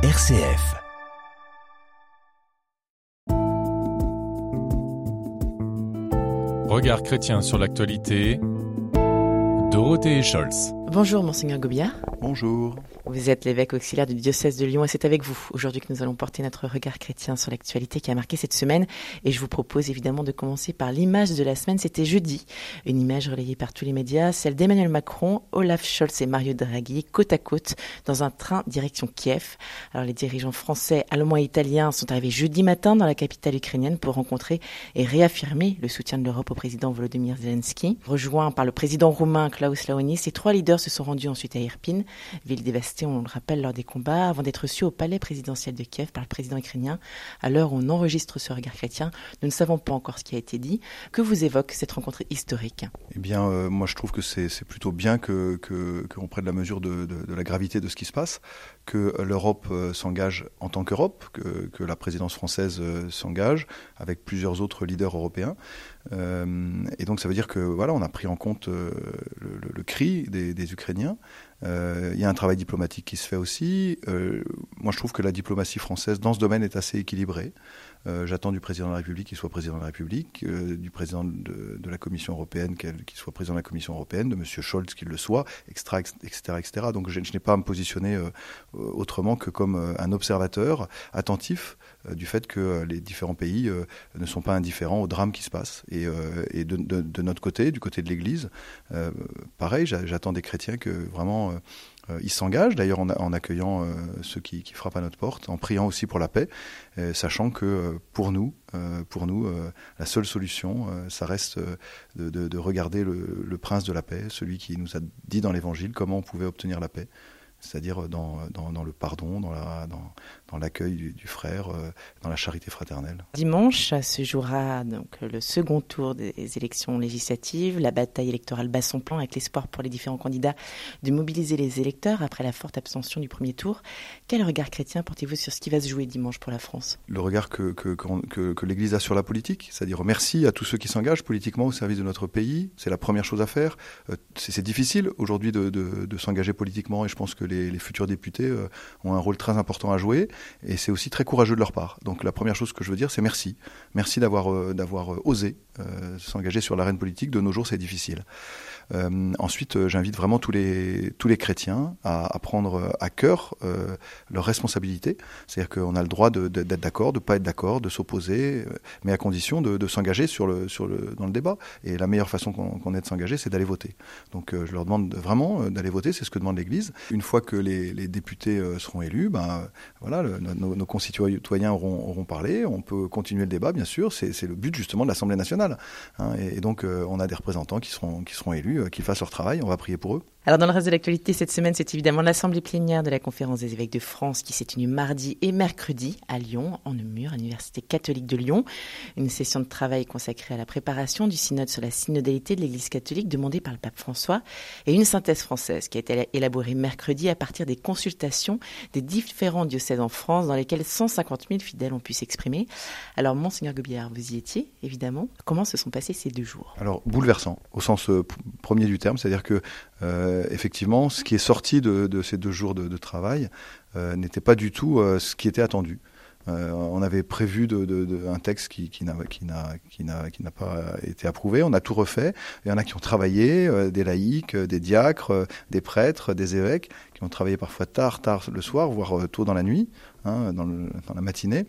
RCF. Regard chrétien sur l'actualité. Dorothée Scholz. Bonjour, Monseigneur Gobillard. Bonjour. Vous êtes l'évêque auxiliaire du diocèse de Lyon et c'est avec vous aujourd'hui que nous allons porter notre regard chrétien sur l'actualité qui a marqué cette semaine. Et je vous propose évidemment de commencer par l'image de la semaine. C'était jeudi. Une image relayée par tous les médias, celle d'Emmanuel Macron, Olaf Scholz et Mario Draghi côte à côte dans un train direction Kiev. Alors les dirigeants français, allemands et italiens sont arrivés jeudi matin dans la capitale ukrainienne pour rencontrer et réaffirmer le soutien de l'Europe au président Volodymyr Zelensky. Rejoint par le président roumain Klaus Laonis, ces trois leaders se sont rendus ensuite à Irpin, ville dévastée, on le rappelle, lors des combats, avant d'être reçus au palais présidentiel de Kiev par le président ukrainien. À l'heure où on enregistre ce regard chrétien, nous ne savons pas encore ce qui a été dit. Que vous évoque cette rencontre historique? Eh bien, euh, moi je trouve que c'est plutôt bien que qu'on prenne la mesure de, de, la gravité de ce qui se passe, que l'Europe euh, s'engage en tant qu'Europe, que, la présidence française euh, s'engage avec plusieurs autres leaders européens. Euh, et donc ça veut dire que voilà, on a pris en compte le, cri des Ukrainiens. Euh, il y a un travail diplomatique qui se fait aussi. Euh, moi, je trouve que la diplomatie française dans ce domaine est assez équilibrée. Euh, J'attends du président de la République qu'il soit président de la République, du président de, la Commission européenne qu'il soit président de la Commission européenne, de M. Scholz qu'il le soit, etc., etc., etc. Donc, je n'ai pas à me positionner autrement que comme un observateur attentif du fait que les différents pays ne sont pas indifférents au drame qui se passe. Et, de, notre côté, du côté de l'Église, pareil, j'attends des chrétiens que vraiment euh, ils s'engagent, d'ailleurs en, accueillant euh, ceux qui, frappent à notre porte, en priant aussi pour la paix, euh, sachant que pour nous, pour nous, la seule solution, ça reste de, de, de regarder le, prince de la paix, celui qui nous a dit dans l'Évangile comment on pouvait obtenir la paix c'est-à-dire dans, dans, dans, le pardon, dans, la, dans, dans l'accueil du, du, frère, euh, dans la charité fraternelle. Dimanche se jouera donc le second tour des élections législatives. La bataille électorale bat son plan avec l'espoir pour les différents candidats de mobiliser les électeurs après la forte abstention du premier tour. Quel regard chrétien portez-vous sur ce qui va se jouer dimanche pour la France? Le regard que, que, que, que l'Église a sur la politique, c'est-à-dire merci à tous ceux qui s'engagent politiquement au service de notre pays. C'est la première chose à faire. Euh, c'est difficile aujourd'hui de, de, de s'engager politiquement et je pense que les, futurs députés euh, ont un rôle très important à jouer et c'est aussi très courageux de leur part. Donc la première chose que je veux dire, c'est merci. Merci d'avoir euh, d'avoir osé euh, s'engager sur l'arène politique. De nos jours, c'est difficile. Euh, ensuite, euh, j'invite vraiment tous les, tous les chrétiens à, prendre à cœur euh, leurs responsabilités. C'est-à-dire qu'on a le droit d'être d'accord, de ne pas être d'accord, de s'opposer, mais à condition de, s'engager sur le, sur le, dans le débat. Et la meilleure façon qu'on qu ait de s'engager, c'est d'aller voter. Donc je leur demande vraiment d'aller voter, c'est ce que demande l'Église. Une fois que les, députés seront élus, ben, voilà, nos, nos, concitoyens auront, auront parlé, on peut continuer le débat, bien sûr. C'est le but justement de l'Assemblée nationale. Hein, et, donc on a des représentants qui seront, qui seront élus qu'ils fassent leur travail. On va prier pour eux. Alors dans le reste de l'actualité cette semaine, c'est évidemment l'assemblée plénière de la conférence des évêques de France qui s'est tenue mardi et mercredi à Lyon, en Nemours, à l'université catholique de Lyon. Une session de travail consacrée à la préparation du synode sur la synodalité de l'Église catholique demandée par le pape François et une synthèse française qui a été élaborée mercredi à partir des consultations des différents diocèses en France dans lesquels 150 000 fidèles ont pu s'exprimer. Alors Monseigneur Gobillard, vous y étiez évidemment. Comment se sont passés ces deux jours? Alors bouleversant au sens euh, premier du terme, c'est-à-dire que euh, effectivement, ce qui est sorti de, ces deux jours de, travail euh, n'était pas du tout euh, ce qui était attendu. Euh, on avait prévu un texte qui, n'a pas été approuvé. On a tout refait. Il y en a qui ont travaillé, euh, des laïcs, euh, des diacres, des prêtres, des évêques, qui ont travaillé parfois tard, tard le soir, voire tôt dans la nuit, hein, dans, la matinée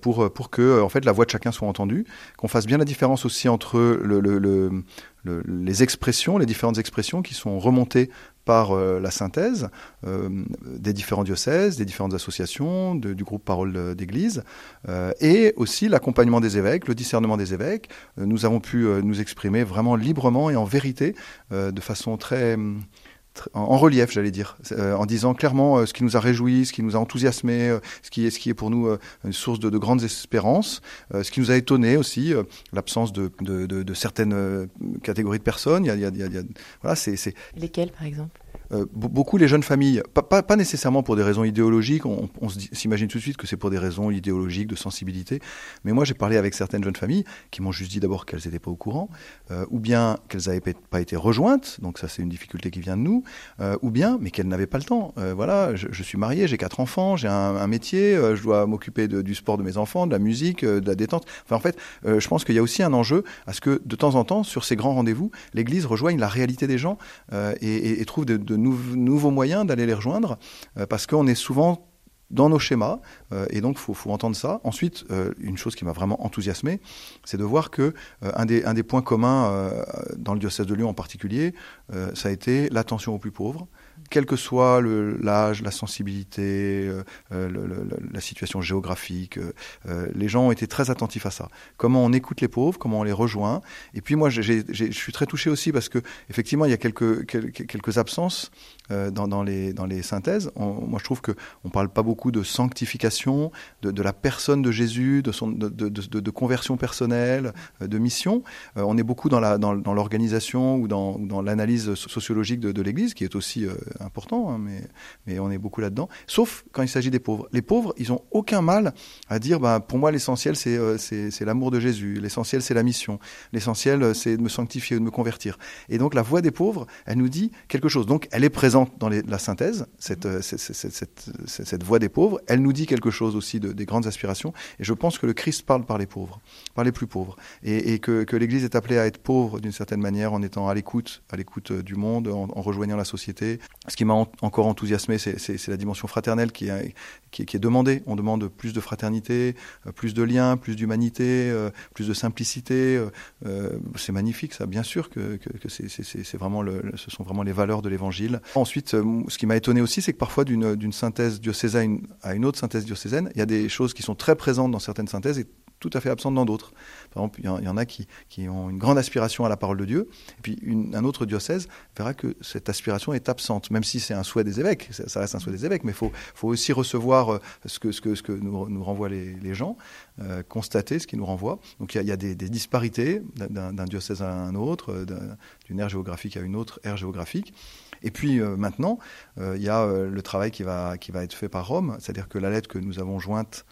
pour, pour que en fait, la voix de chacun soit entendue, qu'on fasse bien la différence aussi entre le, le, le, les expressions, les différentes expressions qui sont remontées par euh, la synthèse euh, des différents diocèses, des différentes associations, du groupe Parole d'Église, euh, et aussi l'accompagnement des évêques, le discernement des évêques. nous avons pu nous exprimer vraiment librement et en vérité, de façon très en relief, j'allais dire, euh, en disant clairement euh, ce qui nous a réjouis, ce qui nous a enthousiasmé, euh, ce qui est ce qui est pour nous une source de, de grandes espérances, ce qui nous a étonné aussi, l'absence de, de, certaines catégories de personnes. Il y a, y a, y a voilà, c'est lesquelles par exemple? Euh, beaucoup les jeunes familles, pas, nécessairement pour des raisons idéologiques, on, s'imagine tout de suite que c'est pour des raisons idéologiques, de sensibilité, mais moi j'ai parlé avec certaines jeunes familles qui m'ont juste dit d'abord qu'elles n'étaient pas au courant, euh, ou bien qu'elles n'avaient pas été rejointes, donc ça c'est une difficulté qui vient de nous, euh, ou bien mais qu'elles n'avaient pas le temps. Voilà, je, suis marié, j'ai quatre enfants, j'ai un, métier, je dois m'occuper du sport de mes enfants, de la musique, de la détente. Enfin en fait, je pense qu'il y a aussi un enjeu à ce que de temps en temps, sur ces grands rendez-vous, l'Église rejoigne la réalité des gens et, trouve de, de nouveaux moyens d'aller les rejoindre, parce qu'on est souvent dans nos schémas, euh, et donc faut, faut entendre ça. Ensuite, euh, une chose qui m'a vraiment enthousiasmé, c'est de voir que euh, un des points communs dans le diocèse de Lyon en particulier, ça a été l'attention aux plus pauvres quel que soit l'âge, la sensibilité, euh, le, la situation géographique, euh, les gens ont été très attentifs à ça. Comment on écoute les pauvres, comment on les rejoint. Et puis moi, je suis très touché aussi parce que effectivement, il y a quelques, absences euh, dans, les, synthèses. On, moi, je trouve que on parle pas beaucoup de sanctification, de, la personne de Jésus, de, conversion personnelle, de mission. on est beaucoup dans l'organisation ou dans, l'analyse sociologique de l'Église, qui est aussi important, hein, mais, mais on est beaucoup là-dedans. Sauf quand il s'agit des pauvres. Les pauvres, ils ont aucun mal à dire, bah, pour moi, l'essentiel, c'est euh, l'amour de Jésus. L'essentiel, c'est la mission. L'essentiel, euh, c'est de me sanctifier, de me convertir. Et donc, la voix des pauvres, elle nous dit quelque chose. Donc, elle est présente dans la synthèse, cette, euh, cette, cette, cette, voix des pauvres. Elle nous dit quelque chose aussi de, des grandes aspirations. Et je pense que le Christ parle par les pauvres, par les plus pauvres. Et, que, l'Église est appelée à être pauvre d'une certaine manière en étant à l'écoute, à l'écoute du monde, en rejoignant la société, ce qui m'a encore enthousiasmé, c'est la dimension fraternelle qui est, demandée. On demande plus de fraternité, euh, plus de liens, plus d'humanité, euh, plus de simplicité. Euh, c'est magnifique, ça. Bien sûr que, c'est vraiment ce sont vraiment les valeurs de l'Évangile. Ensuite, ce qui m'a étonné aussi, c'est que parfois d'une synthèse diocésaine à une autre synthèse diocésaine, il y a des choses qui sont très présentes dans certaines synthèses tout à fait absentes dans d'autres. Par exemple, il y, en a qui, ont une grande aspiration à la parole de Dieu, et puis un autre diocèse verra que cette aspiration est absente, même si c'est un souhait des évêques, ça, reste un souhait des évêques, mais il faut, aussi recevoir euh, ce que, nous, renvoient les, gens, euh, constater ce qui nous renvoie. Donc il y a, des, disparités d'un diocèse à un autre, d'une ère géographique à une autre ère géographique. Et puis euh, maintenant, euh, il y a euh, le travail qui va, être fait par Rome, c'est-à-dire que la lettre que nous avons jointe euh,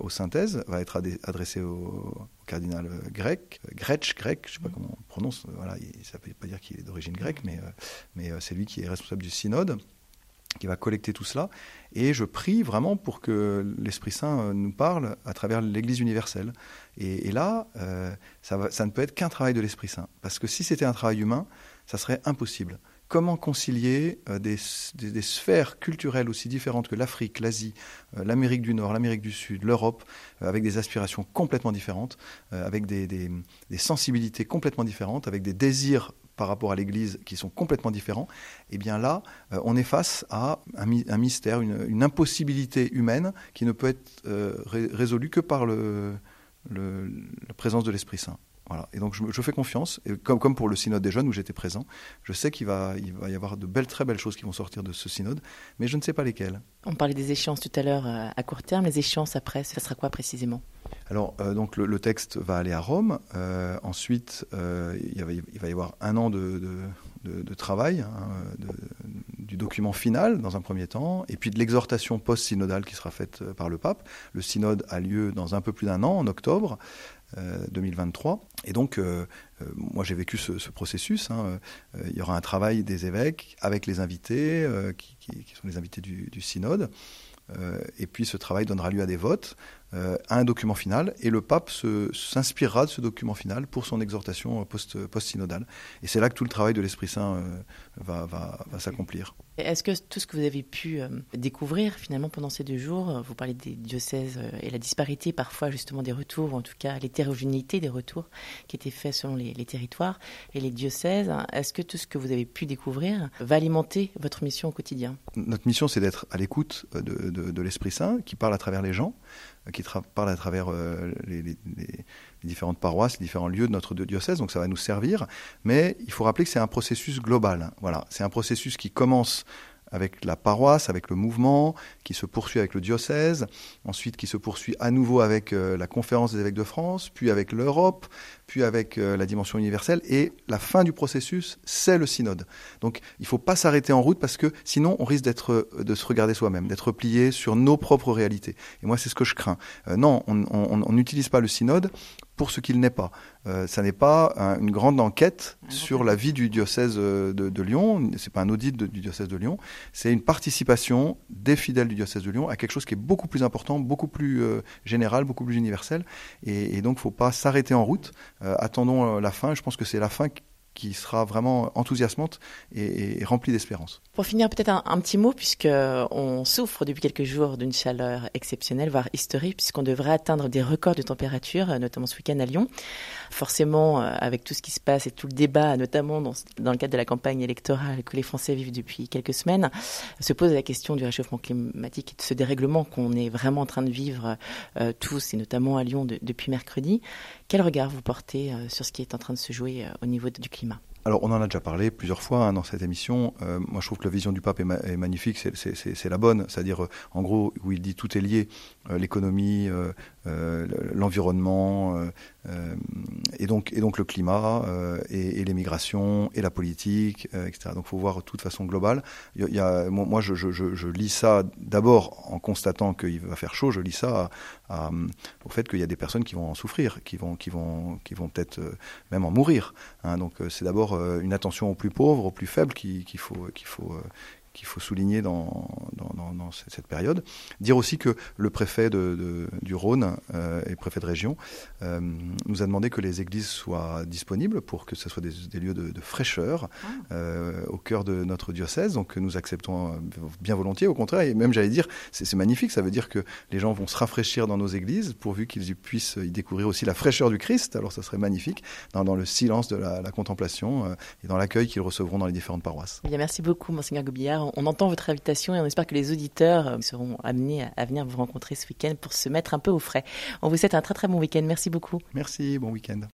aux synthèses va être adressée au, au, cardinal grec, grec, grec, je ne sais pas comment on prononce, voilà, il, ça ne veut pas dire qu'il est d'origine grecque, mais, euh, mais c'est lui qui est responsable du synode, qui va collecter tout cela. Et je prie vraiment pour que l'Esprit Saint nous parle à travers l'Église universelle. Et, et là, euh, ça, va, ça ne peut être qu'un travail de l'Esprit Saint. Parce que si c'était un travail humain, ça serait impossible comment concilier euh, des, sphères culturelles aussi différentes que l'Afrique, l'Asie, euh, l'Amérique du Nord, l'Amérique du Sud, l'Europe, euh, avec des aspirations complètement différentes, avec des, sensibilités complètement différentes, avec des désirs par rapport à l'Église qui sont complètement différents, eh bien là, on est face à un, mystère, une, impossibilité humaine qui ne peut être ré résolue que par la présence de l'Esprit Saint. Voilà. Et donc je, je fais confiance, et comme, comme, pour le synode des jeunes où j'étais présent, je sais qu'il va, il va y avoir de belles, très belles choses qui vont sortir de ce synode, mais je ne sais pas lesquelles. On parlait des échéances tout à l'heure euh, à court terme, les échéances après, ça sera quoi précisément? Alors, euh, donc le, le, texte va aller à Rome. Euh, ensuite, euh, il, va, il, va, y avoir un an de, de, de, travail, hein, du document final dans un premier temps, et puis de l'exhortation post-synodale qui sera faite par le pape. Le synode a lieu dans un peu plus d'un an, en octobre. 2023. Et donc, euh, euh, moi, j'ai vécu ce, ce processus. Hein. Euh, il y aura un travail des évêques avec les invités, qui, sont les invités du synode. et puis, ce travail donnera lieu à des votes euh, un document final et le pape s'inspirera de ce document final pour son exhortation post-synodale. Post et c'est là que tout le travail de l'Esprit Saint euh, va, va, va s'accomplir. Est-ce que tout ce que vous avez pu euh, découvrir finalement pendant ces deux jours, vous parlez des diocèses euh, et la disparité parfois justement des retours, ou en tout cas l'hétérogénéité des retours qui étaient faits selon les, les territoires et les diocèses, est-ce que tout ce que vous avez pu découvrir va alimenter votre mission au quotidien? Notre mission c'est d'être à l'écoute de, de, de l'Esprit Saint qui parle à travers les gens qui parle à travers euh, les, différentes paroisses, les différents lieux de notre diocèse, donc ça va nous servir. Mais il faut rappeler que c'est un processus global. Voilà, c'est un processus qui commence avec la paroisse, avec le mouvement, qui se poursuit avec le diocèse, ensuite qui se poursuit à nouveau avec euh, la conférence des évêques de France, puis avec l'Europe, puis avec euh, la dimension universelle, et la fin du processus, c'est le synode. Donc il ne faut pas s'arrêter en route parce que sinon on risque d'être, de se regarder soi-même, d'être plié sur nos propres réalités. Et moi c'est ce que je crains. Euh, non, on n'utilise pas le synode pour ce qu'il n'est pas. Euh, ça n'est pas une grande enquête sur la vie du diocèse euh, de, de Lyon, c'est pas un audit du diocèse de Lyon, c'est une participation des fidèles du diocèse de Lyon à quelque chose qui est beaucoup plus important, beaucoup plus euh, général, beaucoup plus universel. Et, et donc, faut pas s'arrêter en route. Attendons la fin. Je pense que c'est la fin qui sera vraiment enthousiasmante et, remplie d'espérance. Pour finir, peut-être un, petit mot, puisque on souffre depuis quelques jours d'une chaleur exceptionnelle, voire historique, puisqu'on devrait atteindre des records de température, notamment ce week-end à Lyon. Forcément, euh, avec tout ce qui se passe et tout le débat, notamment dans, le cadre de la campagne électorale que les Français vivent depuis quelques semaines, se pose la question du réchauffement climatique et de ce dérèglement qu'on est vraiment en train de vivre euh, tous, et notamment à Lyon depuis mercredi. Quel regard vous portez euh, sur ce qui est en train de se jouer au niveau du climat? Alors, on en a déjà parlé plusieurs fois hein, dans cette émission. Euh, moi, je trouve que la vision du pape est, magnifique, c'est la bonne. C'est-à-dire, euh, en gros, où il dit tout est lié, euh, l'économie, l'environnement, et, donc, et donc le climat, et, et les migrations, et la politique, etc. Donc, il faut voir de toute façon globale. Moi, je, lis ça d'abord en constatant qu'il va faire chaud. Je lis ça au fait qu'il y a des personnes qui vont en souffrir, qui vont, qui vont, qui vont peut-être même en mourir. Hein. donc, c'est d'abord euh, une attention aux plus pauvres, aux plus faibles qu'il faut, qu'il faut, euh, qu'il faut souligner dans, dans, dans, cette période. Dire aussi que le préfet de, du Rhône euh, et préfet de région euh, nous a demandé que les églises soient disponibles pour que ce soit des, lieux de, fraîcheur ah. euh, au cœur de notre diocèse. Donc nous acceptons bien volontiers, au contraire, et même j'allais dire, c'est magnifique, ça veut dire que les gens vont se rafraîchir dans nos églises pourvu qu'ils puissent y découvrir aussi la fraîcheur du Christ. Alors ça serait magnifique dans, dans le silence de la, contemplation euh, et dans l'accueil qu'ils recevront dans les différentes paroisses. Eh bien, merci beaucoup, Monseigneur Gobillard on entend votre invitation et on espère que les auditeurs euh, seront amenés à venir vous rencontrer ce week-end pour se mettre un peu au frais. On vous souhaite un très très bon week-end. Merci beaucoup. Merci, bon week-end.